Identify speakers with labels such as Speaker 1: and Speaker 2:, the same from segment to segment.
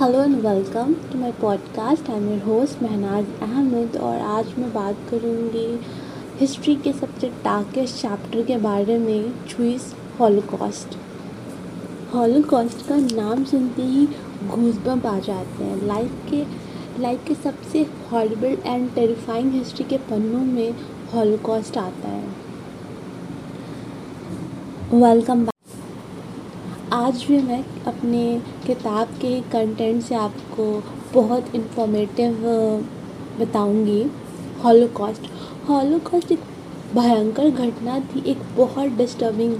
Speaker 1: Hello and welcome to my podcast I am host Mahnaz Ahmed और आज मैं बात करूँगी हिस्ट्री के सबसे डार्केस्ट चैप्टर के बारे में चुइस हॉलोकॉस्ट हॉलोकॉस्ट का नाम सुनते ही घूसबम्प आ जाते हैं। लाइफ के लाइफ के सबसे हॉरिबल एंड टेरिफाइंग हिस्ट्री के पन्नों में हॉलोकॉस्ट आता है। वेलकम आज भी मैं अपने किताब के कंटेंट से आपको बहुत इन्फॉर्मेटिव बताऊँगी। हॉलोकॉस्ट हॉलोकॉस्ट एक भयंकर घटना थी, एक बहुत disturbing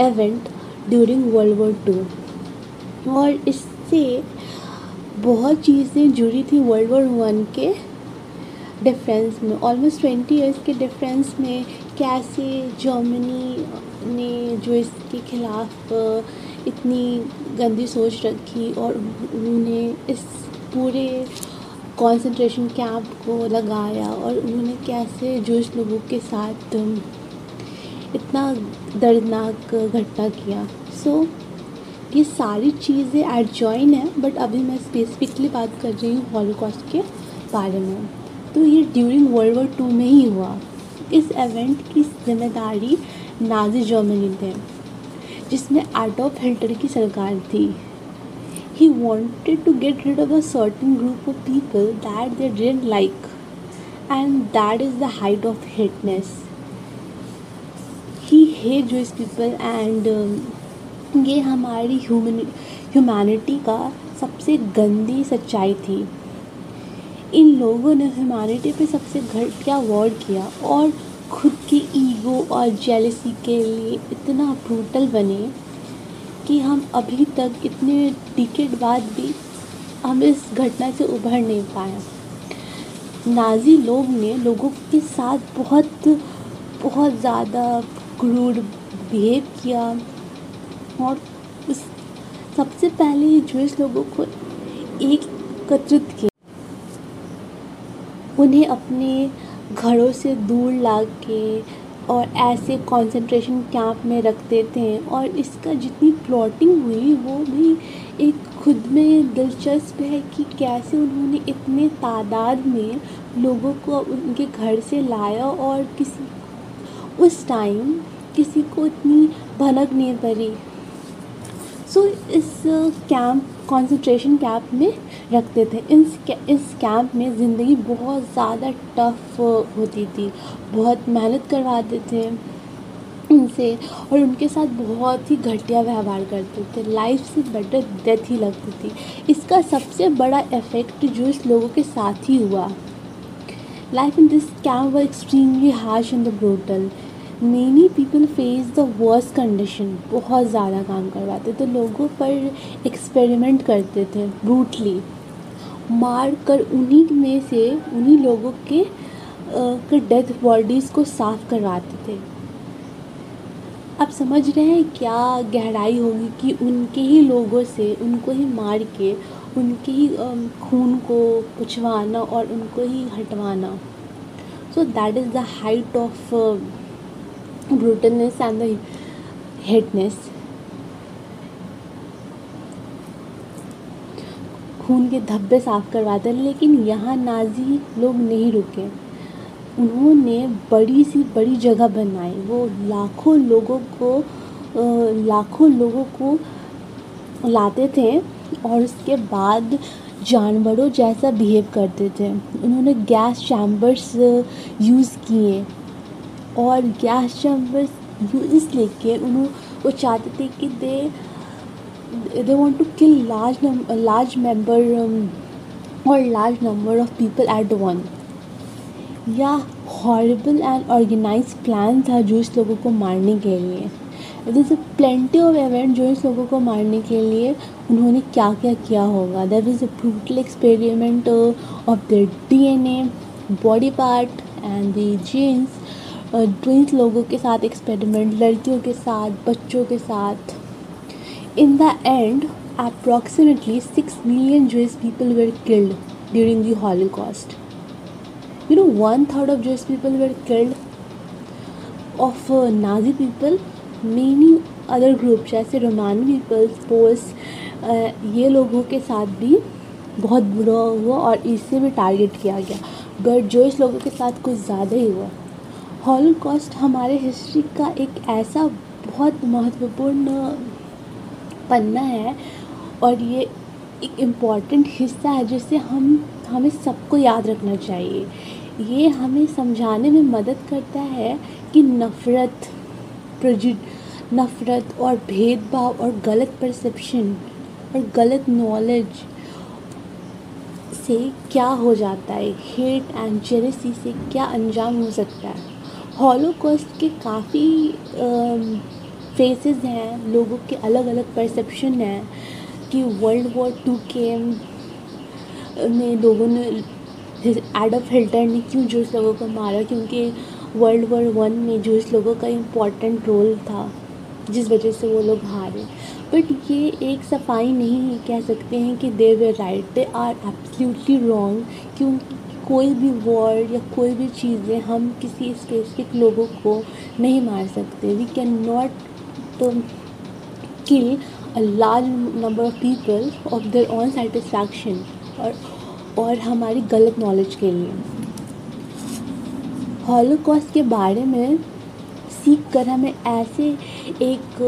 Speaker 1: event during world war two और इससे बहुत चीज़ें जुड़ी थी वर्ल्ड वॉर वन के डिफरेंस में। ऑलमोस्ट ट्वेंटी ईयर्स के डिफरेंस में कैसे जर्मनी ने जो इसके खिलाफ़ इतनी गंदी सोच रखी और उन्होंने इस पूरे कंसंट्रेशन कैंप को लगाया और उन्होंने कैसे जो इस लोगों के साथ इतना दर्दनाक घटना किया। सो so, ये सारी चीज़ें एडजॉइन है बट अभी मैं स्पेसिफिकली बात कर रही हूँ हॉलोकॉस्ट के बारे में। तो ये ड्यूरिंग वर्ल्ड वॉर टू में ही हुआ। इस इवेंट की ज़िम्मेदारी नाजी जर्मनी थे, जिसमें आडोप हिल्टर की सरकार थी। He wanted to get rid of a certain group of people that they didn't like and that is the height of hateness he hate जो इस पीपल एंड ये हमारी ह्यूमैनिटी का सबसे गंदी सच्चाई थी। इन लोगों ने ह्यूमैनिटी पे सबसे घटिया वॉर किया और खुद की ईगो और जेलसी के लिए इतना ब्रूटल बने कि हम अभी तक इतने टिकट बाद भी हम इस घटना से उभर नहीं पाए। नाजी लोग ने लोगों के साथ बहुत बहुत ज़्यादा क्रूड बिहेव किया और उस सबसे पहले जुइस लोगों को एक एकत्रित किया। उन्हें अपने घरों से दूर ला के और ऐसे कंसंट्रेशन कैंप में रखते थे और इसका जितनी प्लॉटिंग हुई वो भी एक खुद में दिलचस्प है कि कैसे उन्होंने इतने तादाद में लोगों को उनके घर से लाया और किसी उस टाइम किसी को इतनी भनक नहीं पड़ी। सो so, इस कैंप कंसंट्रेशन कैंप में रखते थे। इस इस कैंप में ज़िंदगी बहुत ज़्यादा टफ होती थी। बहुत मेहनत करवाते थे उनसे और उनके साथ बहुत ही घटिया व्यवहार करते थे। लाइफ से बेटर डेथ ही लगती थी। इसका सबसे बड़ा इफ़ेक्ट जो इस लोगों के साथ ही हुआ। Life in this camp were extremely harsh and the brutal many people face the worse condition बहुत ज़्यादा काम करवाते थे। लोगों पर एक्सपेरिमेंट करते थे। ब्रूटली मार कर उन्हीं में से, उन्हीं लोगों के डेथ बॉडीज़ को साफ़ करवाते थे। आप समझ रहे हैं क्या गहराई होगी कि उनके ही लोगों से, उनको ही मार के, उनके ही खून को पुछवाना और उनको ही हटवाना। So that is the height of brutalness and the hateness खून के धब्बे साफ़ करवाते हैं, लेकिन यहाँ नाजी लोग नहीं रुके। उन्होंने बड़ी सी, बड़ी जगह बनाई। वो लाखों लोगों को लाखों लोगों को लाते थे और उसके बाद जानवरों जैसा बिहेव करते थे। उन्होंने गैस चैम्बर्स यूज़ किए और गैस चैम्बर्स यूज़ इसलिए कि उन्होंने वो चाहते थे कि they they want to kill large large member और large number of people at one या हॉरिबल एंड ऑर्गेनाइज प्लान था जो इस लोगों को मारने के लिए। दिस प्लेंटी ऑफ़ इवेंट जो इस लोगों को मारने के लिए उन्होंने क्या क्या किया होगा there is a brutal experiment of the D N A body part and the genes twins लोगों के साथ एक्सपेरिमेंट लड़कियों के साथ, बच्चों के साथ। In the end approximately six million Jewish people were killed during the Holocaust. You know, one third of Jewish people were killed. Of uh, Nazi people, many other groups जैसे रोमानी पीपल्स पोल्स ये लोगों के साथ भी बहुत बुरा हुआ और इससे भी टारगेट किया गया बट जो इस लोगों के साथ कुछ ज़्यादा ही हुआ हॉलोकॉस्ट हमारे हिस्ट्री का एक ऐसा बहुत महत्वपूर्ण पन्ना है और ये एक इंपॉर्टेंट हिस्सा है जिससे हम, हमें सबको याद रखना चाहिए। ये हमें समझाने में मदद करता है कि नफ़रत, प्रजि, नफ़रत और भेदभाव और गलत परसेप्शन और गलत नॉलेज से क्या हो जाता है? हेट एंड जेलसी से क्या अंजाम हो सकता है? हॉलोकॉस्ट के काफ़ी फेसेस हैं, लोगों के अलग अलग परसेप्शन हैं कि वर्ल्ड वॉर टू के में लोगों ने एडल्फ हिटलर ने क्यों जूस लोगों को मारा? क्योंकि वर्ल्ड वॉर वन में जूस लोगों का इम्पोर्टेंट रोल था, जिस वजह से वो लोग हारे। बट ये एक सफ़ाई नहीं कह सकते हैं कि they were right they are absolutely wrong क्योंकि कोई भी वर्ड या कोई भी चीज़ें हम किसी स्पेसिफिक लोगों को नहीं मार सकते। We can not kill a large number of people of their own satisfaction और और हमारी गलत नॉलेज के लिए। हॉलोकॉस्ट के बारे में सीख कर हमें ऐसे एक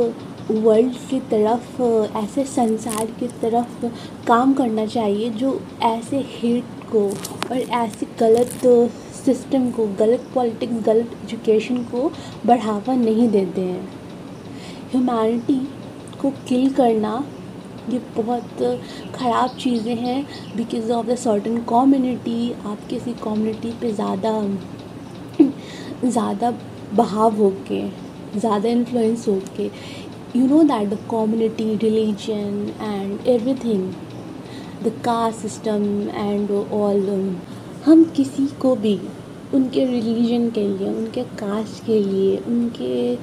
Speaker 1: वर्ल्ड की तरफ़, ऐसे संसार की तरफ़ काम करना चाहिए जो ऐसे हेट को और ऐसे गलत सिस्टम को, गलत पॉलिटिक्स गलत एजुकेशन को बढ़ावा नहीं देते हैं। ह्यूमैनिटी को किल करना, ये बहुत ख़राब चीज़ें हैं because of the certain community आप किसी कम्युनिटी पे ज़्यादा ज़्यादा बहाव हो के ज़्यादा इन्फ्लुएंस होके you know that the community religion and everything the caste system and all हम किसी को भी, उनके रिलीजन के लिए, उनके कास्ट के लिए, उनके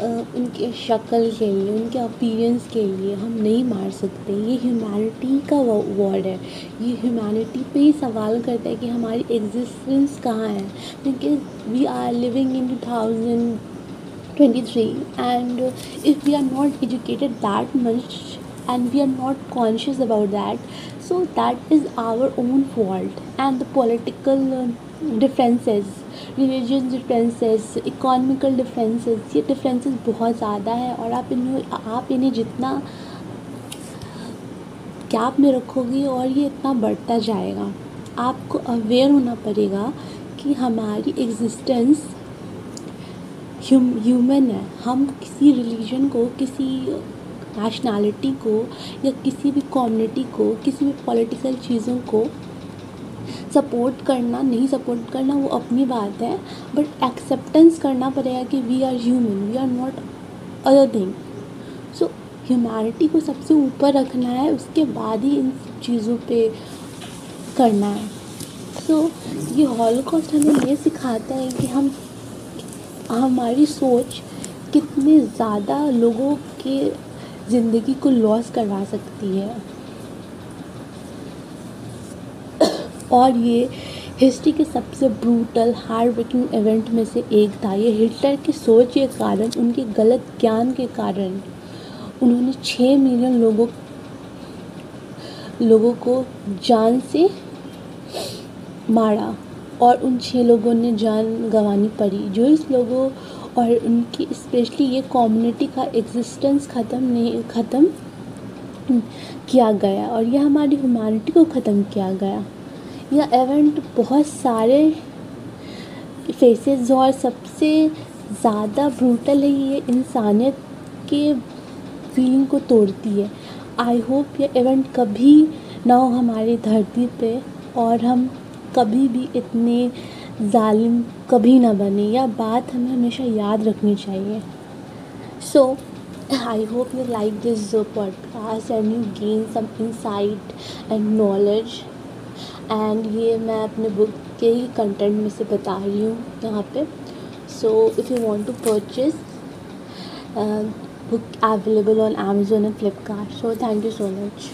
Speaker 1: उनके शक्ल के लिए उनके अपीयरेंस के लिए हम नहीं मार सकते। ये ह्यूमैनिटी का वर्ड है। ये ह्यूमैनिटी पे ही सवाल करता है कि हमारी एग्जिस्टेंस कहाँ है। Because we are living in two thousand twenty three and if we are not educated that much and we are not conscious about that so that is our own fault and the political uh, differences religious differences economical differences ये differences बहुत ज़्यादा है और आप इन्हें आप इन्हें जितना गैप में रखोगे और ये इतना बढ़ता जाएगा। आपको अवेयर होना पड़ेगा कि हमारी एग्जिस्टेंस ह्यूमन है। हम किसी रिलीजन को, किसी नेशनैलिटी को या किसी भी कम्युनिटी को, किसी भी पॉलिटिकल चीज़ों को सपोर्ट करना नहीं सपोर्ट करना वो अपनी बात है। बट एक्सेप्टेंस करना पड़ेगा कि we are human we are not other thing so humanity को सबसे ऊपर रखना है उसके बाद ही इन चीज़ों पे करना है। सो so, ये हॉलोकॉस्ट हमें ये सिखाता है कि हम हमारी सोच कितने ज़्यादा लोगों के ज़िंदगी को लॉस करवा सकती है। और ये हिस्ट्री के सबसे ब्रूटल हार्ड ब्रेकिंग इवेंट में से एक था। ये हिटलर की सोच के कारण, उनके गलत ज्ञान के कारण उन्होंने छः मिलियन लोगों लोगों को जान से मारा और उन छः लोगों ने जान गंवानी पड़ी। जो इस लोगों और उनकी स्पेशली ये कम्युनिटी का एग्जिस्टेंस ख़त्म नहीं, ख़त्म किया गया और यह हमारी ह्यूमैनिटी को ख़त्म किया गया। यह इवेंट बहुत सारे फेसेस और सबसे ज़्यादा ब्रूटल है ये इंसानियत के फीलिंग को तोड़ती है। आई होप ये इवेंट कभी ना हो हमारी धरती पे और हम कभी भी इतने जालिम कभी ना बने। यह बात हमें हमेशा याद रखनी चाहिए। So I hope you like this podcast and you gain some insight and knowledge and ये मैं अपने बुक के ही कंटेंट में से बता रही हूँ यहाँ पे. So if you want to purchase book available on Amazon and Flipkart so thank you so much